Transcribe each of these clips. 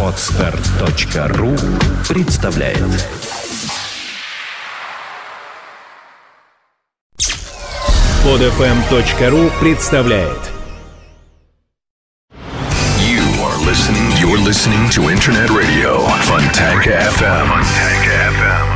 Отстар.ру представляет Подфм.ру представляет You are listening. You're listening to Internet Radio Fontanka FM. Fontanka FM.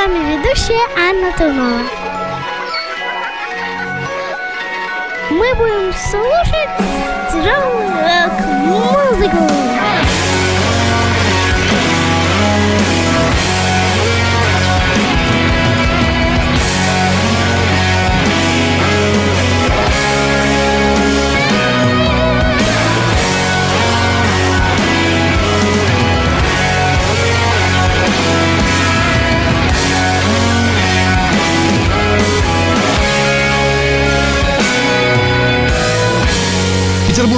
Вами ведущая Анна Тумова. Мы будем слушать тяжелую рок-музыку.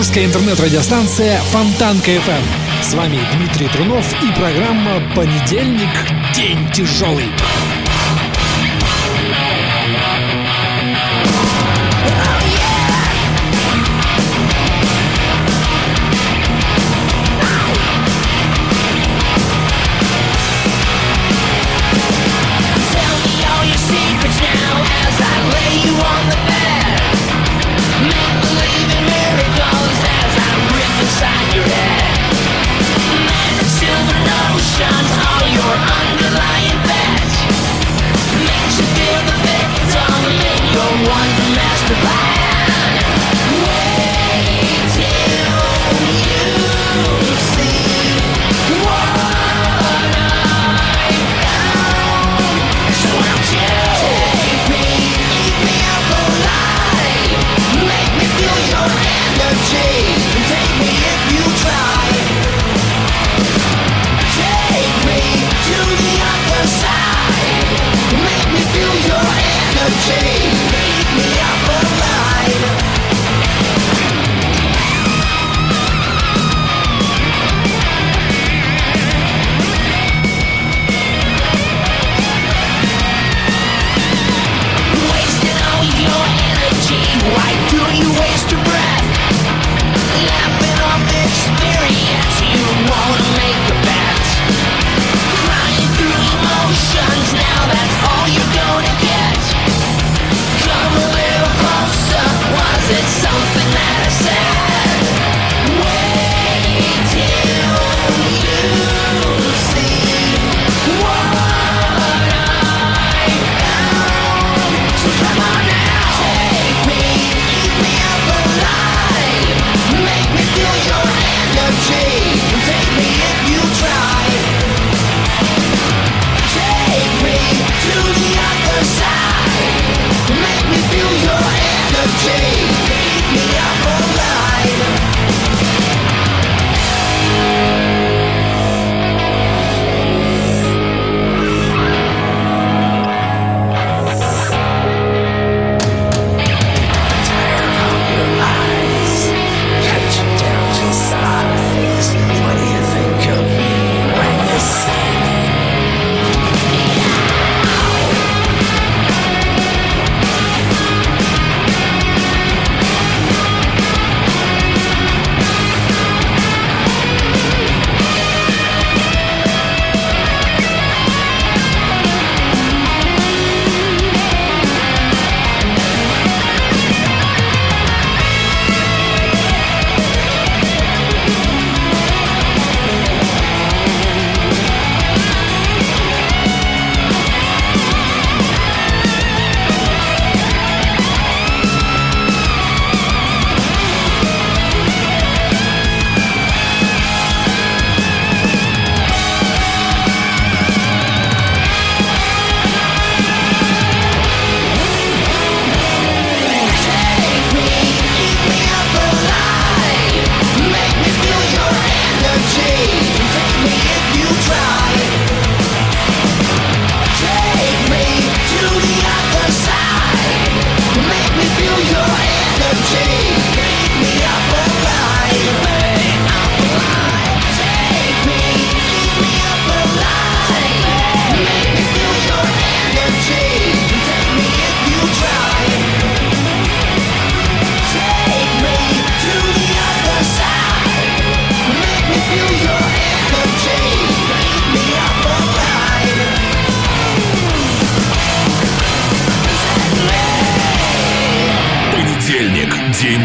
Петербургская интернет-радиостанция Фонтанка FM. С вами Дмитрий Трунов и программа «Понедельник. День тяжелый».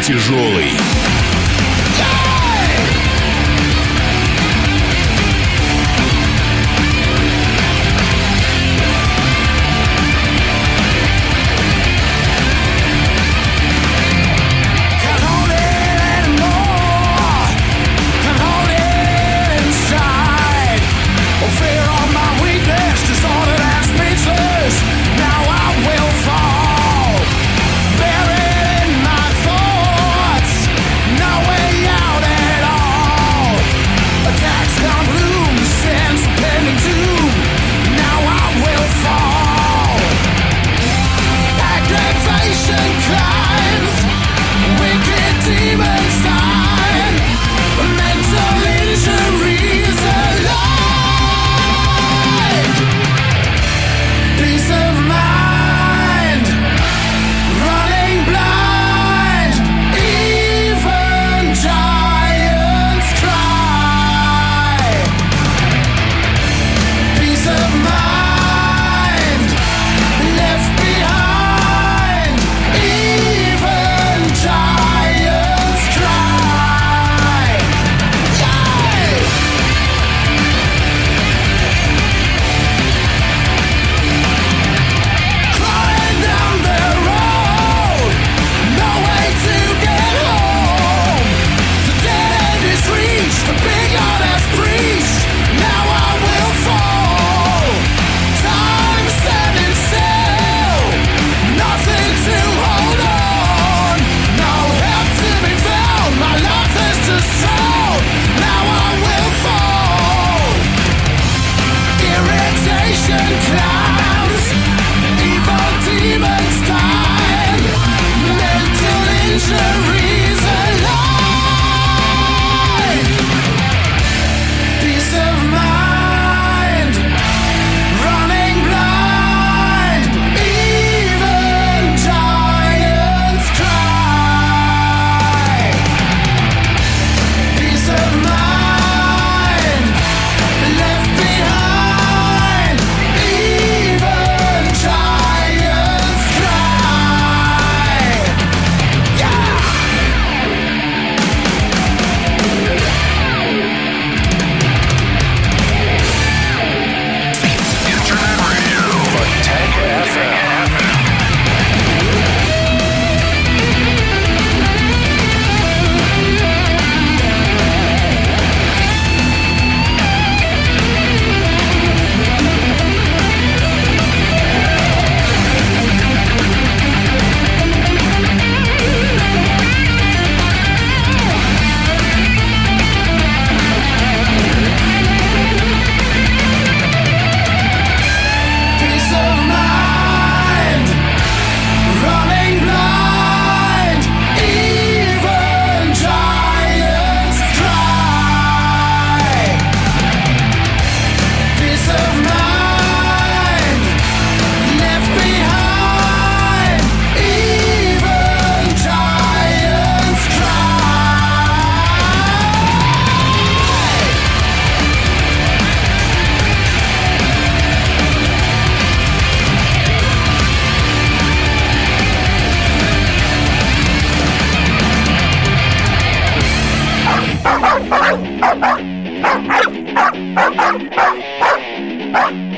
Тяжелый.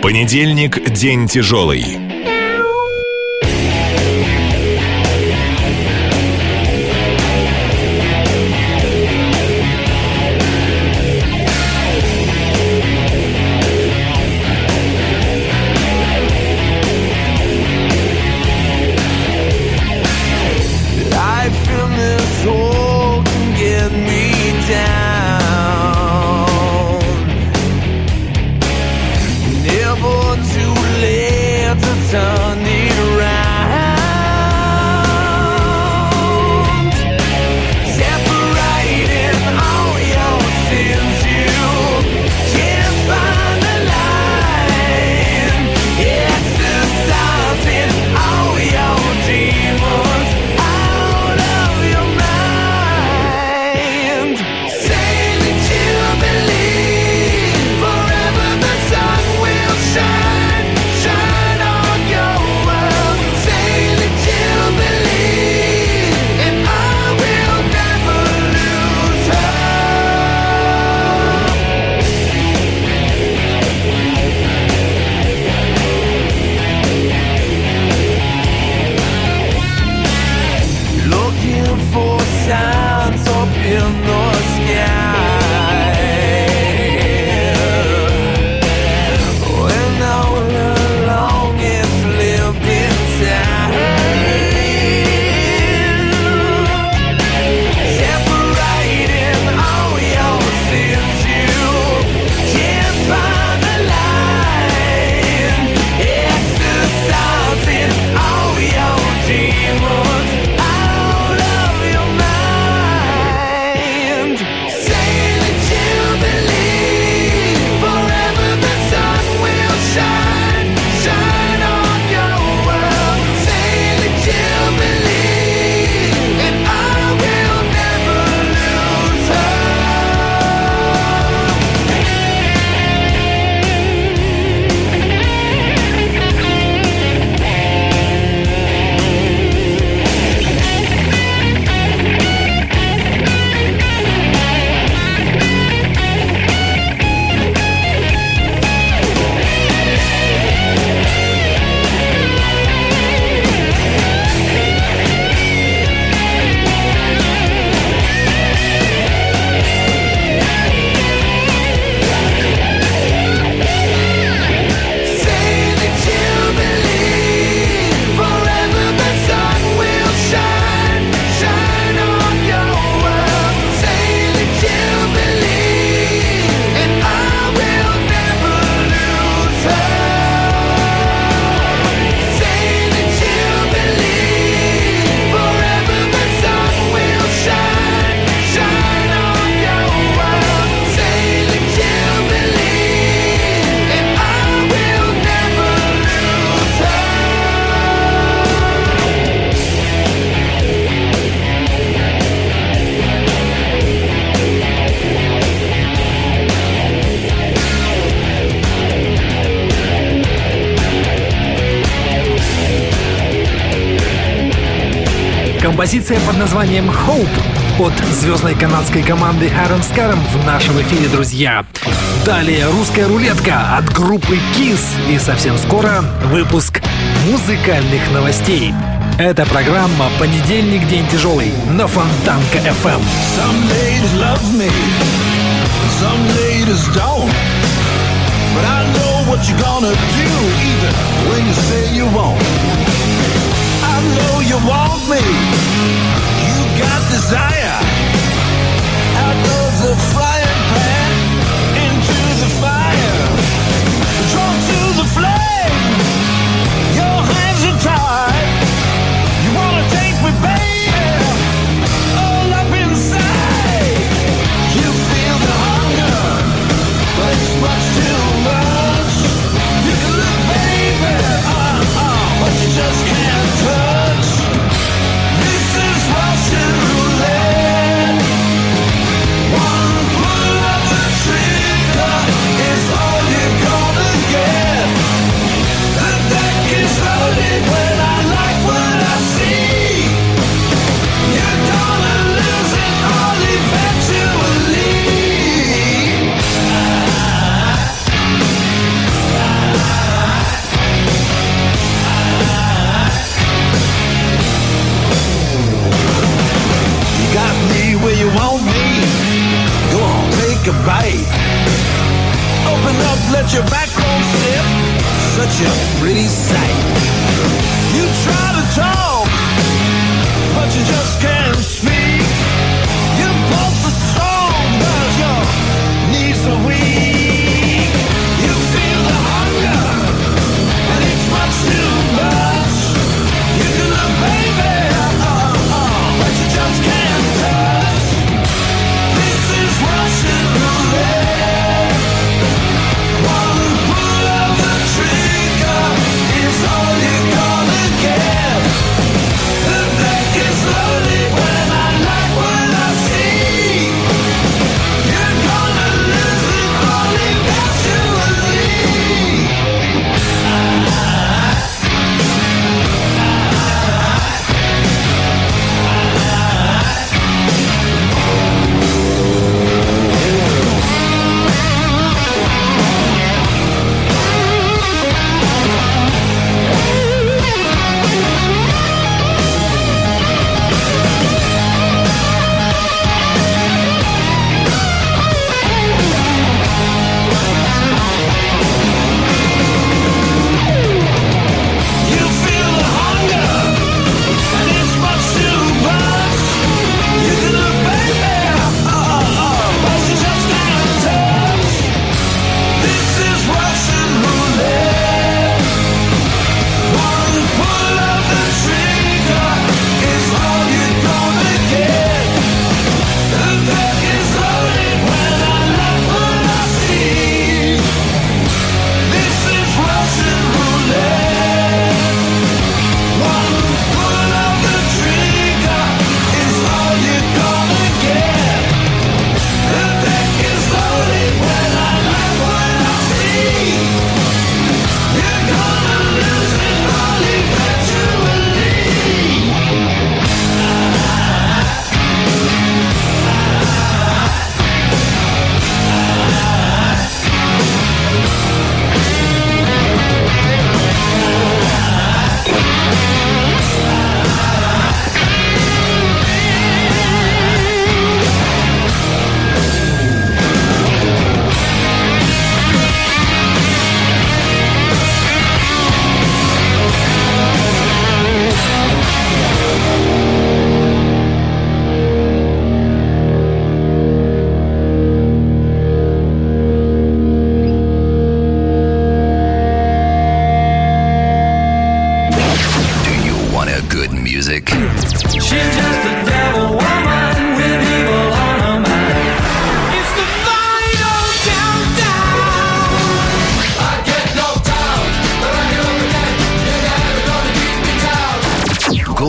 Понедельник – день тяжелый. Композиция под названием «Hope» от звездной канадской команды Iron Scarum в нашем эфире, друзья. Далее русская рулетка от группы KISS и совсем скоро выпуск музыкальных новостей. Это программа «Понедельник. День тяжелый» на Фонтанка FM. Эм. Some ladies love me, some ladies don't. But I know what you're gonna do even when you say you won't. know you want me. You got desire. Out of the fire.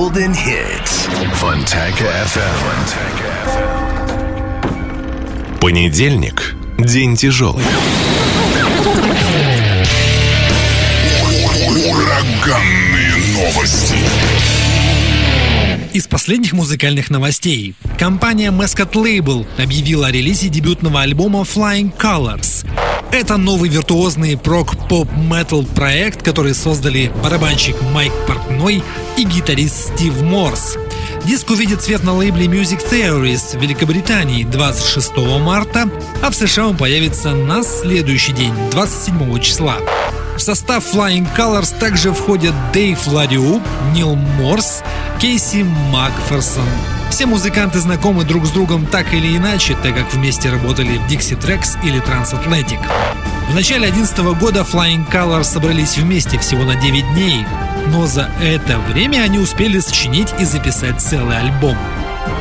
Golden Hits. Fontanka FM. Эм. Понедельник. День тяжелый. Ураганные новости. Из последних музыкальных новостей. Компания Mascot Label объявила о релизе дебютного альбома Flying Colors. Это новый виртуозный прок-поп-метал проект, который создали барабанщик Майк Портной и гитарист Стив Морс. Диск увидит свет на лейбле Music Theories в Великобритании 26 марта, а в США он появится на следующий день, 27 числа. В состав Flying Colors также входят Дэйв Ладиу, Нил Морс, Кейси Макферсон. Все музыканты знакомы друг с другом так или иначе, так как вместе работали в Dixie Tracks или Transatlantic. В начале 2011 года Flying Colors собрались вместе всего на 9 дней, но за это время они успели сочинить и записать целый альбом.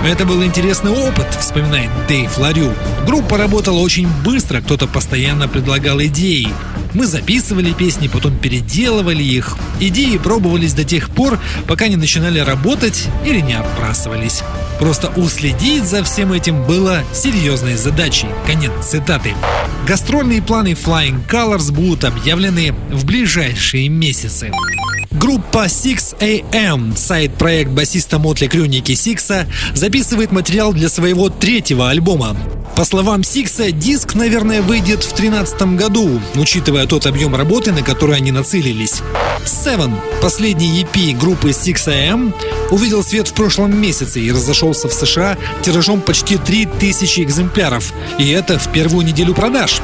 Это был интересный опыт, вспоминает Дэйв Ларю. Группа работала очень быстро, кто-то постоянно предлагал идеи. Мы записывали песни, потом переделывали их. Идеи пробовались до тех пор, пока не начинали работать или не отбрасывались. Просто уследить за всем этим было серьезной задачей. Конец цитаты. Гастрольные планы Flying Colors будут объявлены в ближайшие месяцы. Группа 6AM, сайт-проект басиста Мотли Крю Ники Сикса, записывает материал для своего третьего альбома. По словам Сикса, диск, наверное, выйдет в 2013 году, учитывая тот объем работы, на который они нацелились. Seven, последний EP группы 6AM, увидел свет в прошлом месяце и разошелся в США тиражом почти 3000 экземпляров, и это в первую неделю продаж.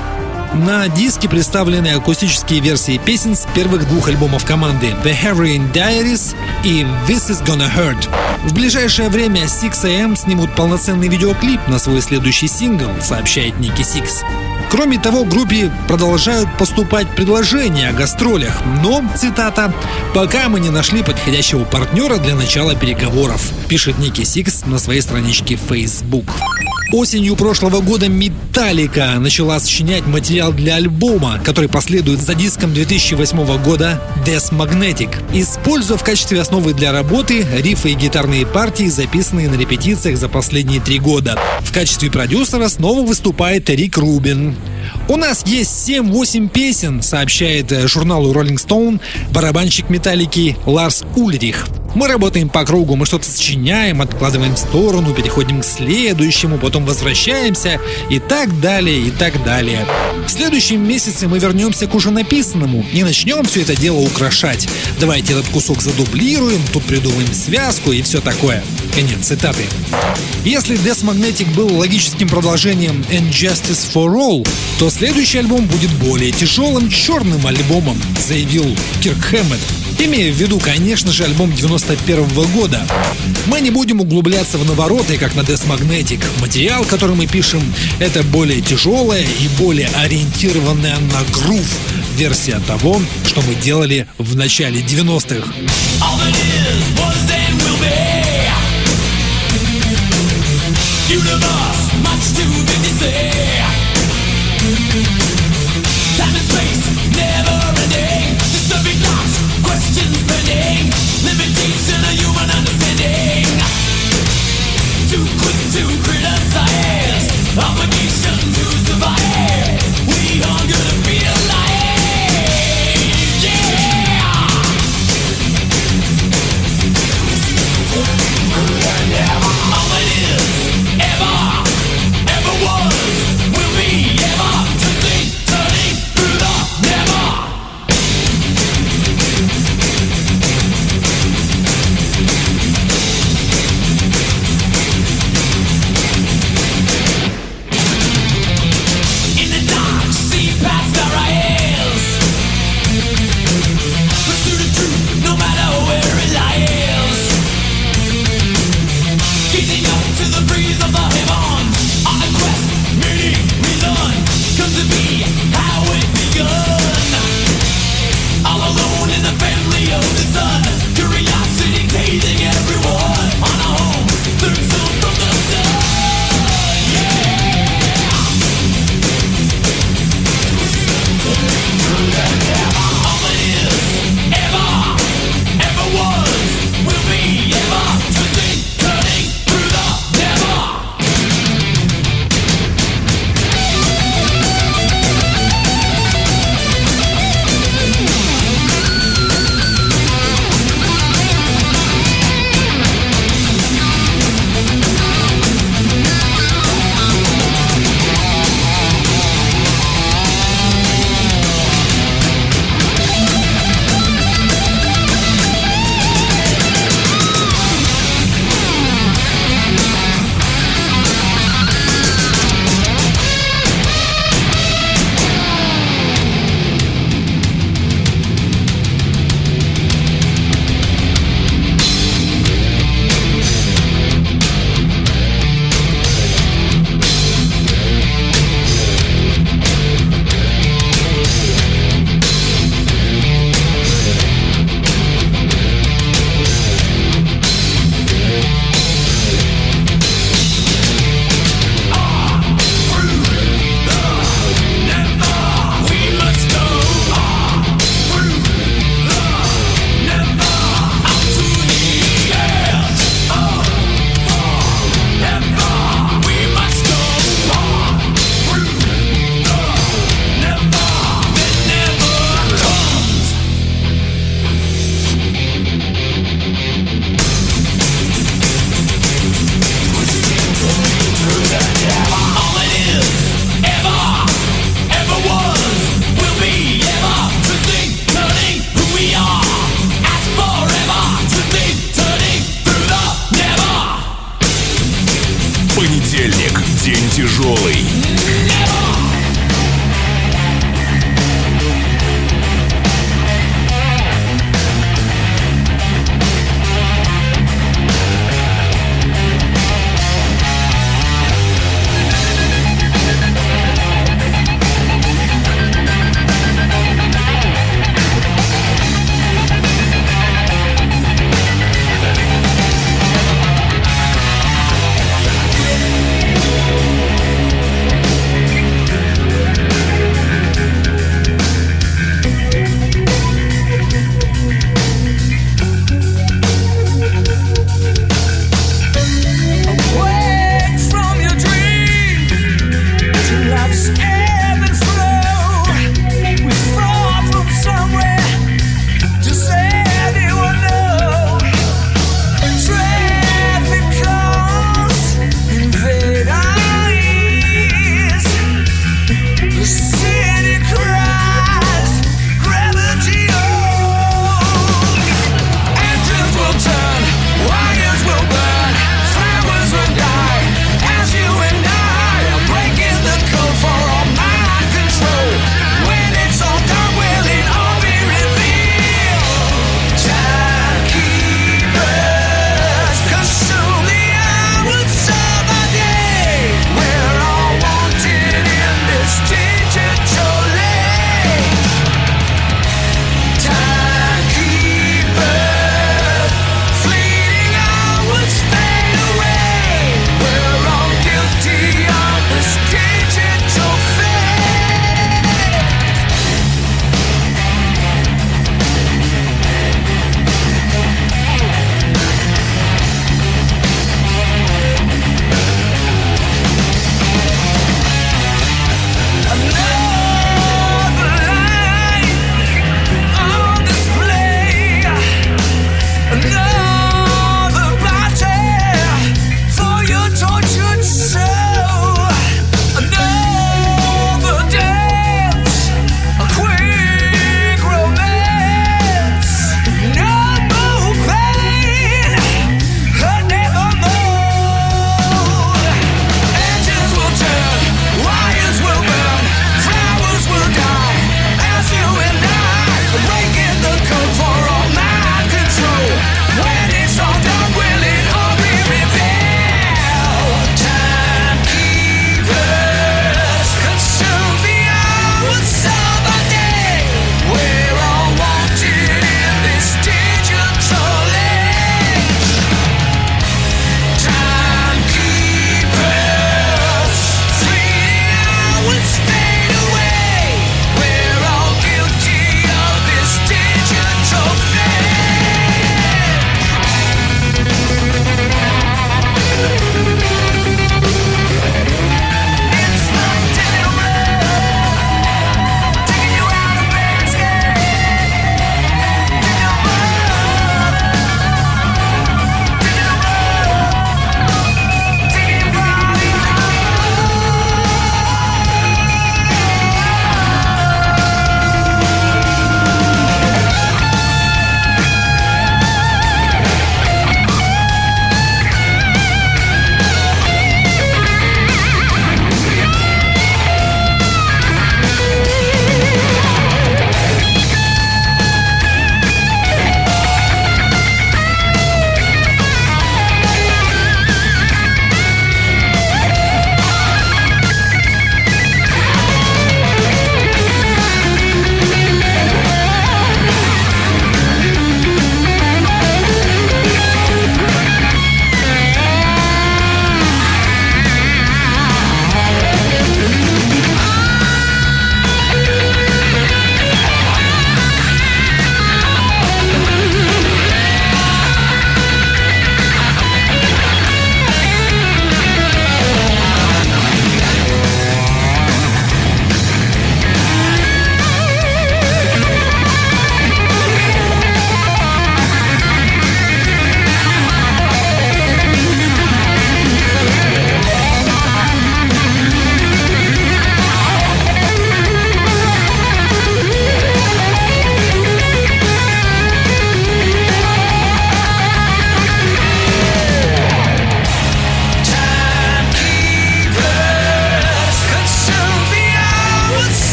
На диске представлены акустические версии песен с первых двух альбомов команды The Heroin Diaries и This Is Gonna Hurt. В ближайшее время Sixx:A.M. снимут полноценный видеоклип на свой следующий сингл, сообщает Ники Сикс. Кроме того, группе продолжают поступать предложения о гастролях, но, цитата, «пока мы не нашли подходящего партнера для начала переговоров», пишет Ники Сикс на своей страничке Facebook. Осенью прошлого года Металлика начала сочинять материал для альбома, который последует за диском 2008 года Death Magnetic, используя в качестве основы для работы рифы и гитарные партии, записанные на репетициях за последние три года. В качестве продюсера снова выступает Рик Рубин. У нас есть 7-8 песен, сообщает э, журналу Rolling Stone барабанщик металлики Ларс Ульрих. Мы работаем по кругу, мы что-то сочиняем, откладываем в сторону, переходим к следующему, потом возвращаемся и так далее, и так далее. В следующем месяце мы вернемся к уже написанному и начнем все это дело украшать. Давайте этот кусок задублируем, тут придумаем связку и все такое. Конец цитаты. Если Death Magnetic был логическим продолжением Injustice for All, то следующий альбом будет более тяжелым черным альбомом, заявил Кирк Хэммет, имея в виду, конечно же, альбом 91 года. Мы не будем углубляться в навороты, как на Death Magnetic. Материал, который мы пишем, это более тяжелая и более ориентированная на грув версия того, что мы делали в начале 90-х. All that is, was, and will be. Universe,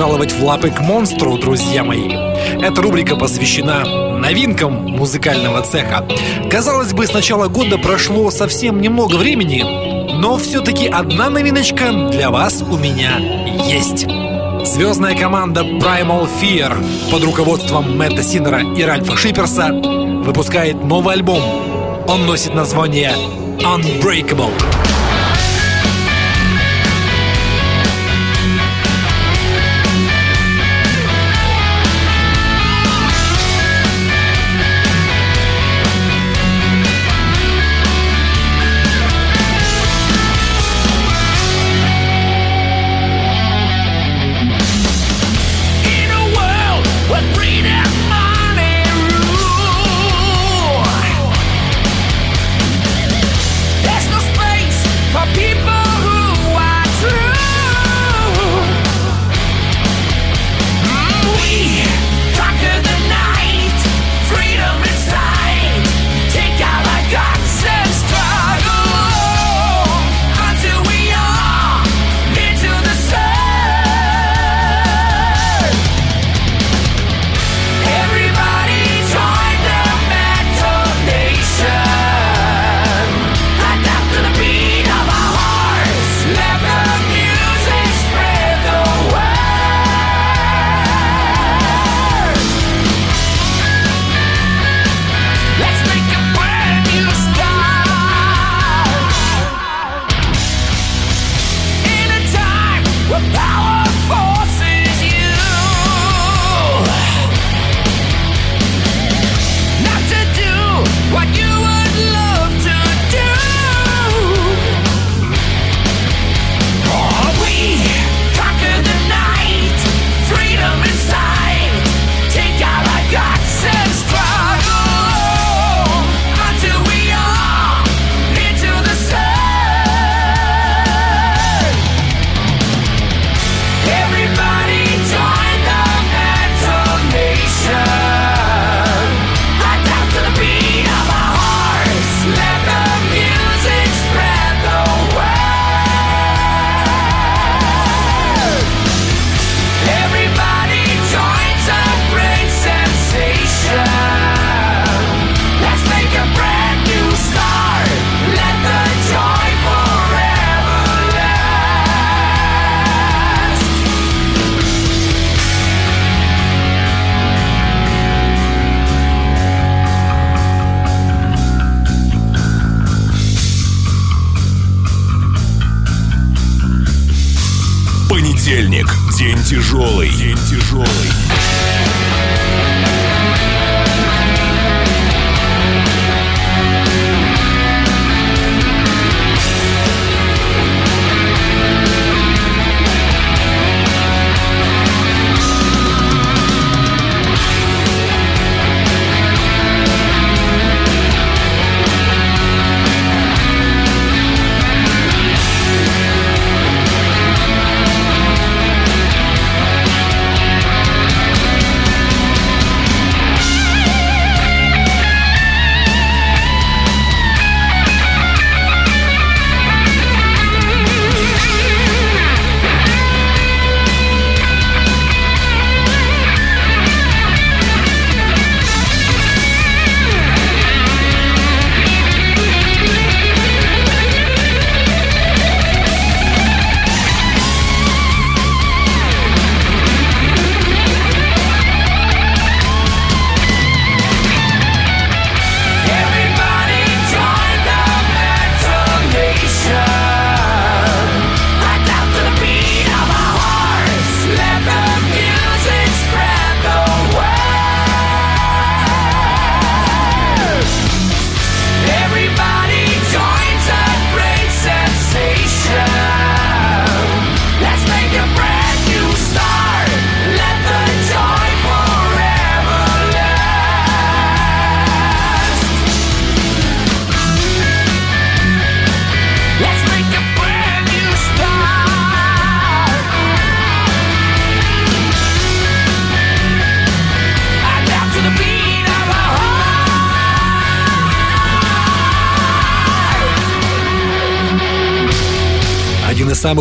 пожаловать в лапы к монстру, друзья мои. Эта рубрика посвящена новинкам музыкального цеха. Казалось бы, с начала года прошло совсем немного времени, но все-таки одна новиночка для вас у меня есть. Звездная команда Primal Fear под руководством Мэтта Синера и Ральфа Шиперса выпускает новый альбом. Он носит название Unbreakable.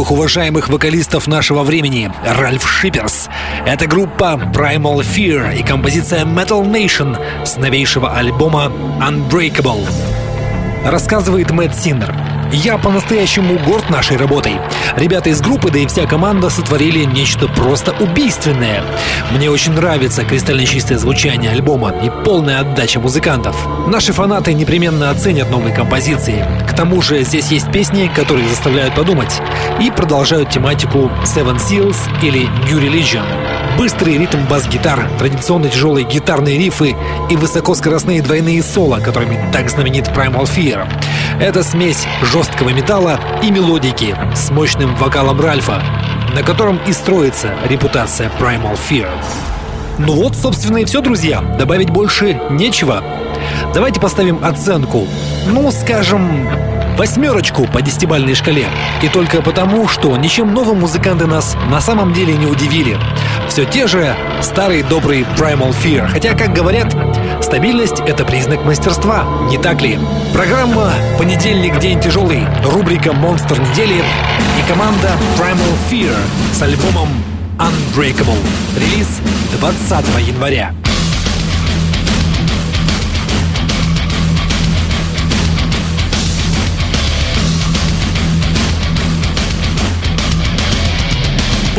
Самых уважаемых вокалистов нашего времени — Ральф Шиперс. Это группа Primal Fear и композиция Metal Nation с новейшего альбома Unbreakable. Рассказывает Мэтт Синнер. Я по-настоящему горд нашей работой. Ребята из группы, да и вся команда сотворили нечто просто убийственное. Мне очень нравится кристально чистое звучание альбома и полная отдача музыкантов. Наши фанаты непременно оценят новые композиции. К тому же здесь есть песни, которые заставляют подумать и продолжают тематику Seven Seals или New Religion. Быстрый ритм бас-гитар, традиционно тяжелые гитарные рифы и высокоскоростные двойные соло, которыми так знаменит Primal Fear. Это смесь жесткого металла и мелодики с мощным вокалом Ральфа, на котором и строится репутация Primal Fear. Ну вот, собственно, и все, друзья. Добавить больше нечего. Давайте поставим оценку. Ну, скажем, восьмерочку по десятибальной шкале. И только потому, что ничем новым музыканты нас на самом деле не удивили. Все те же старый добрый Primal Fear. Хотя, как говорят, стабильность — это признак мастерства, не так ли? Программа «Понедельник. День тяжелый», рубрика «Монстр недели» и команда Primal Fear с альбомом Unbreakable. Релиз 20 января.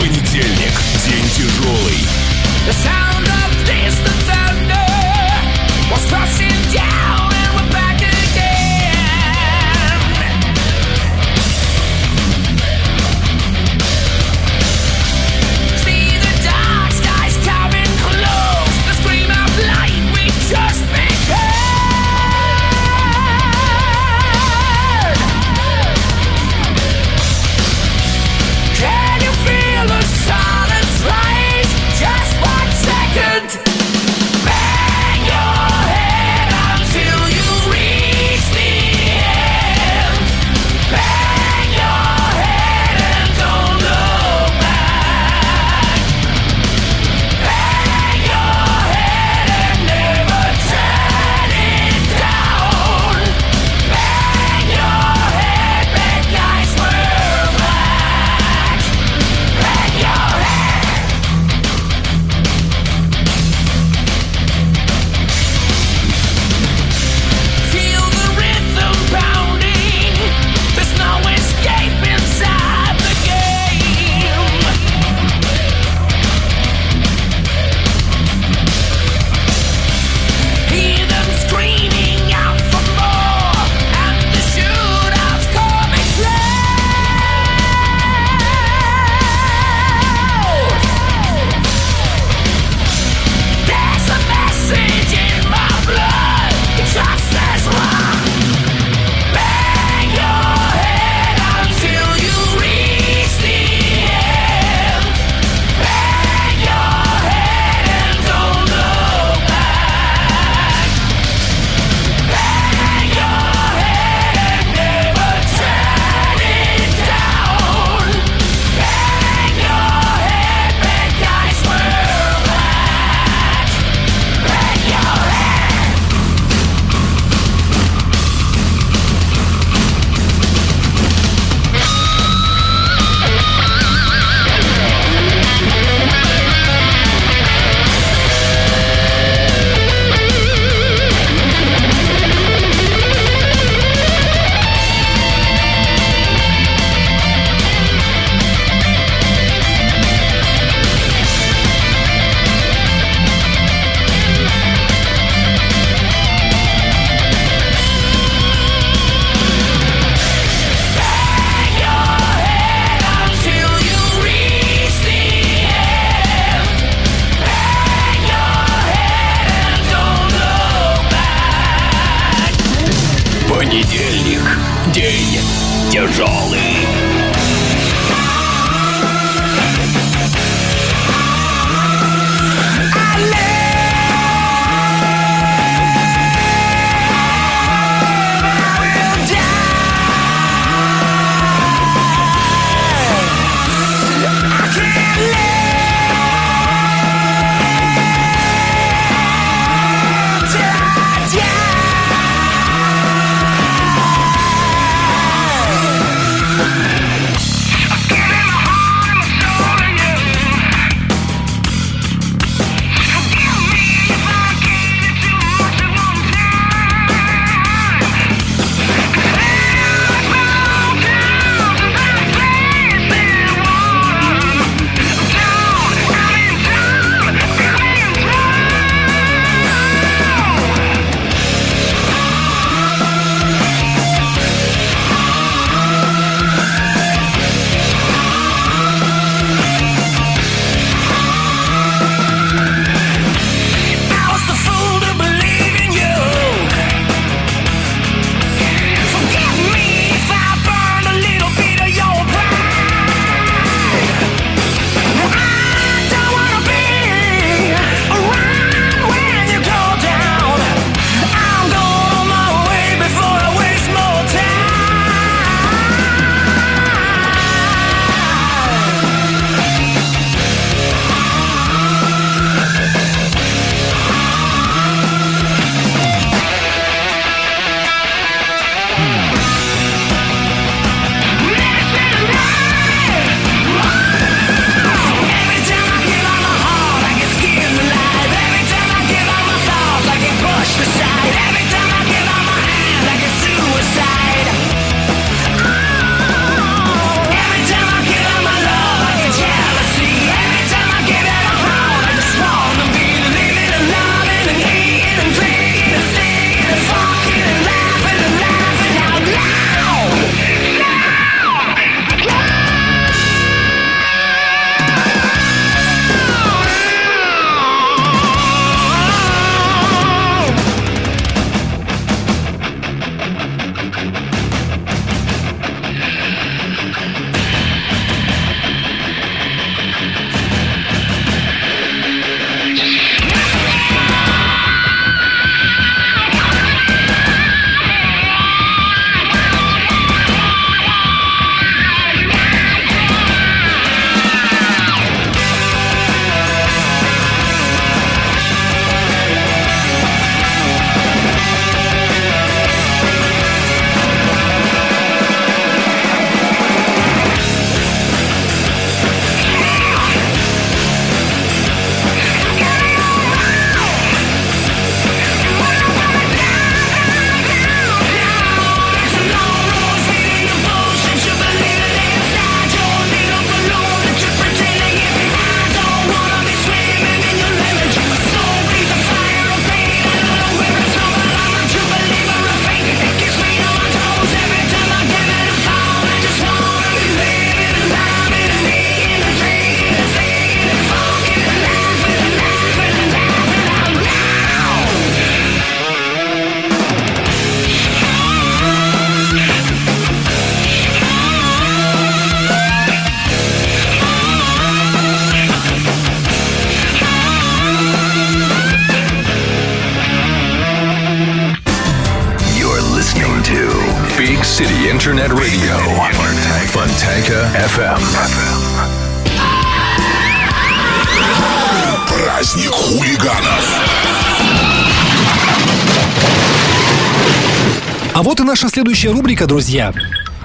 Понедельник. День тяжелый. The sound of distant thunder was crashing down, следующая рубрика, друзья.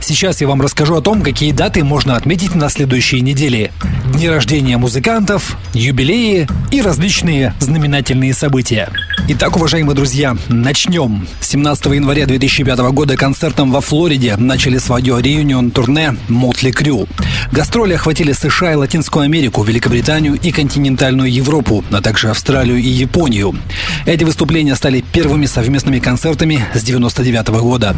Сейчас я вам расскажу о том, какие даты можно отметить на следующей неделе. Дни рождения музыкантов, юбилеи и различные знаменательные события. Итак, уважаемые друзья, начнем. 17 января 2005 года концертом во Флориде начали свое реюнион турне Мотли Крю. Гастроли охватили США и Латинскую Америку, Великобританию и континентальную Европу, а также Австралию и Японию. Эти выступления стали первыми совместными концертами с 99 года.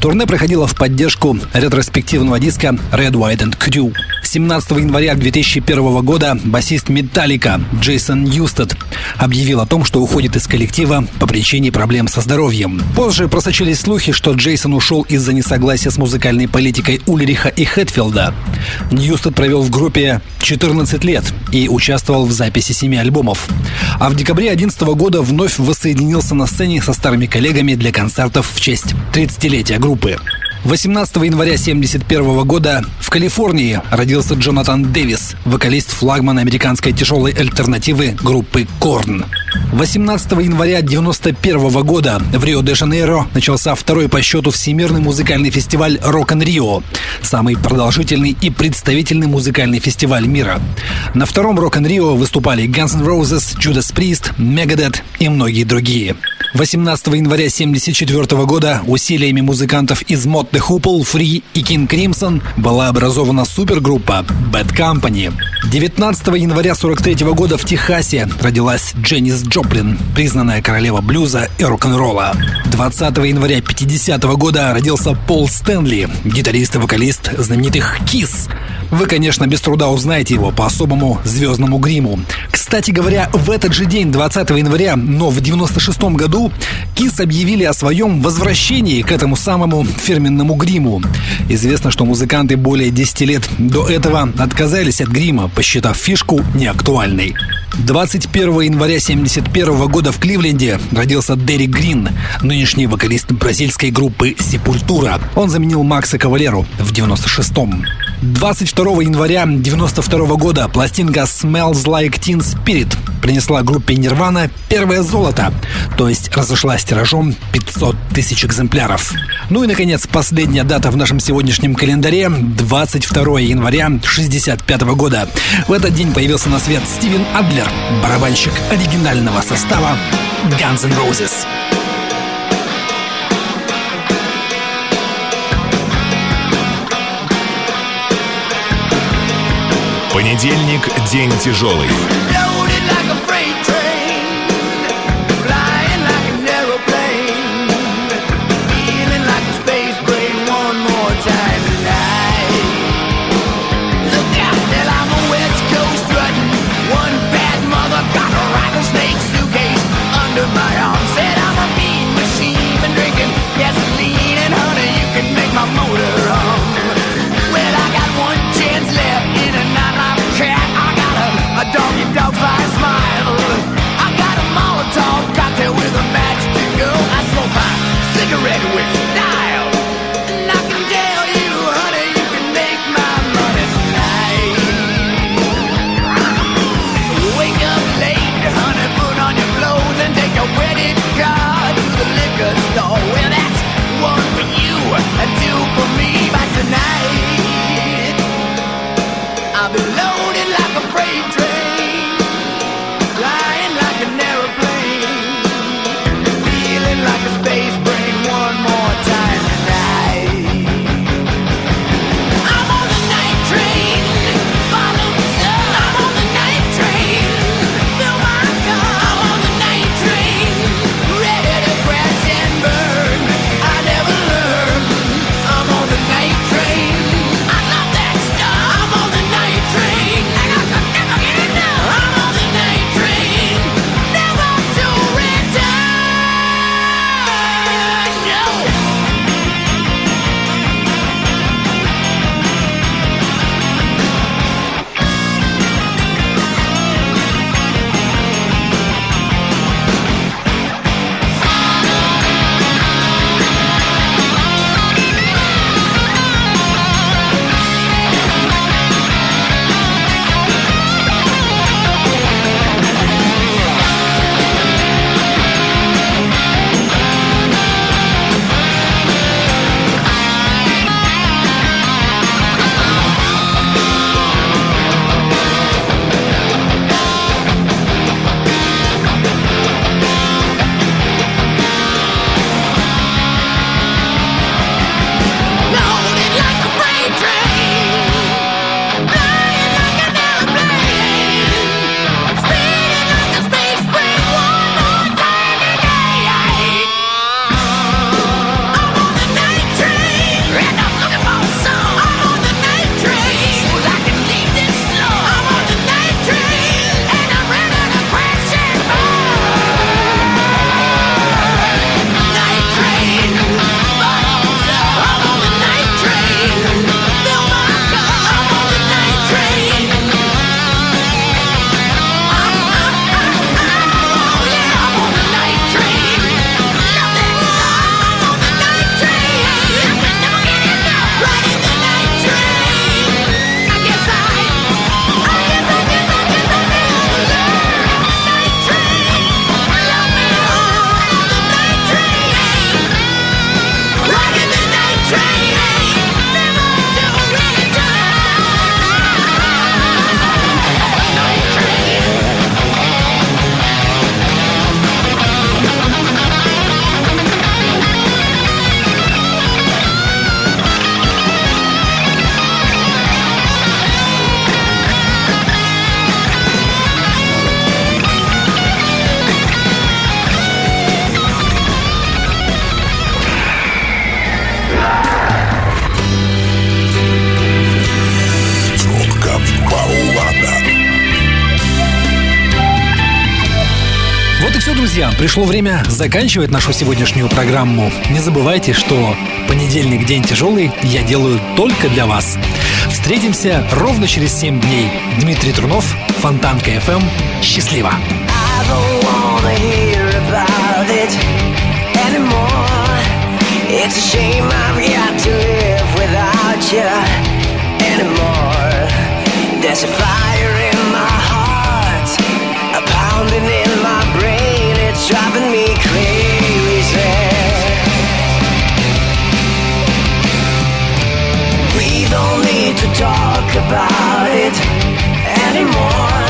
Турне проходило в поддержку ретроспективного диска Red, White and Crüe. 17 января 2001 года басист Металлика Джейсон Ньюстед объявил о том, что уходит из коллектива по причине проблем со здоровьем. Позже просочились слухи, что Джейсон ушел из-за несогласия с музыкальной политикой Ульриха и Хэтфилда. Ньюстед провел в группе 14 лет и участвовал в записи 7 альбомов. А в декабре 2011 года вновь воссоединился на сцене со старыми коллегами для концертов в честь 30-летия группы. 18 января 1971 года в Калифорнии родился Джонатан Дэвис, вокалист флагман американской тяжелой альтернативы группы Корн. 18 января 1991 года в Рио-де-Жанейро начался второй по счету всемирный музыкальный фестиваль Rio, самый продолжительный и представительный музыкальный фестиваль мира. На втором Rio выступали Guns N' Roses, Judas Priest, Megadeth и многие другие. 18 января 1974 года усилиями музыкантов из Mott The Hoople, Free и King Crimson была образована супергруппа Bad Company. 19 января 1943 года в Техасе родилась Дженнис Джоплин, признанная королева блюза и рок-н-ролла. 20 января 50 года родился Пол Стэнли, гитарист и вокалист знаменитых Kiss. Вы, конечно, без труда узнаете его по особому звездному гриму. Кстати говоря, в этот же день, 20 января, но в 96 году, Kiss объявили о своем возвращении к этому самому фирменному гриму. Известно, что музыканты более 10 лет до этого отказались от грима, посчитав фишку неактуальной. 21 января 1971 года в Кливленде родился Дерек Грин, нынешний вокалист бразильской группы Сепультура. Он заменил Макса Кавалеру в 96-м. 22 января 92 года пластинка Smells Like Teen Spirit принесла группе Нирвана первое золото, то есть разошлась тиражом 500 тысяч экземпляров. Ну и, наконец, последняя дата в нашем сегодняшнем календаре – 22 января 65 года. В этот день появился на свет Стивен Адлер, барабанщик оригинального состава Guns N' Roses. Понедельник – день тяжелый. cigarette with style. And I can tell you, honey, you can make my money tonight. Wake up honey, put on your clothes and take car to the liquor. пришло время заканчивать нашу сегодняшнюю программу. Не забывайте, что понедельник день тяжелый я делаю только для вас. Встретимся ровно через 7 дней. Дмитрий Трунов, Фонтанка FM. Счастливо! There's a fire in my heart, a pounding in my It's driving me crazy. We don't need to talk about it anymore.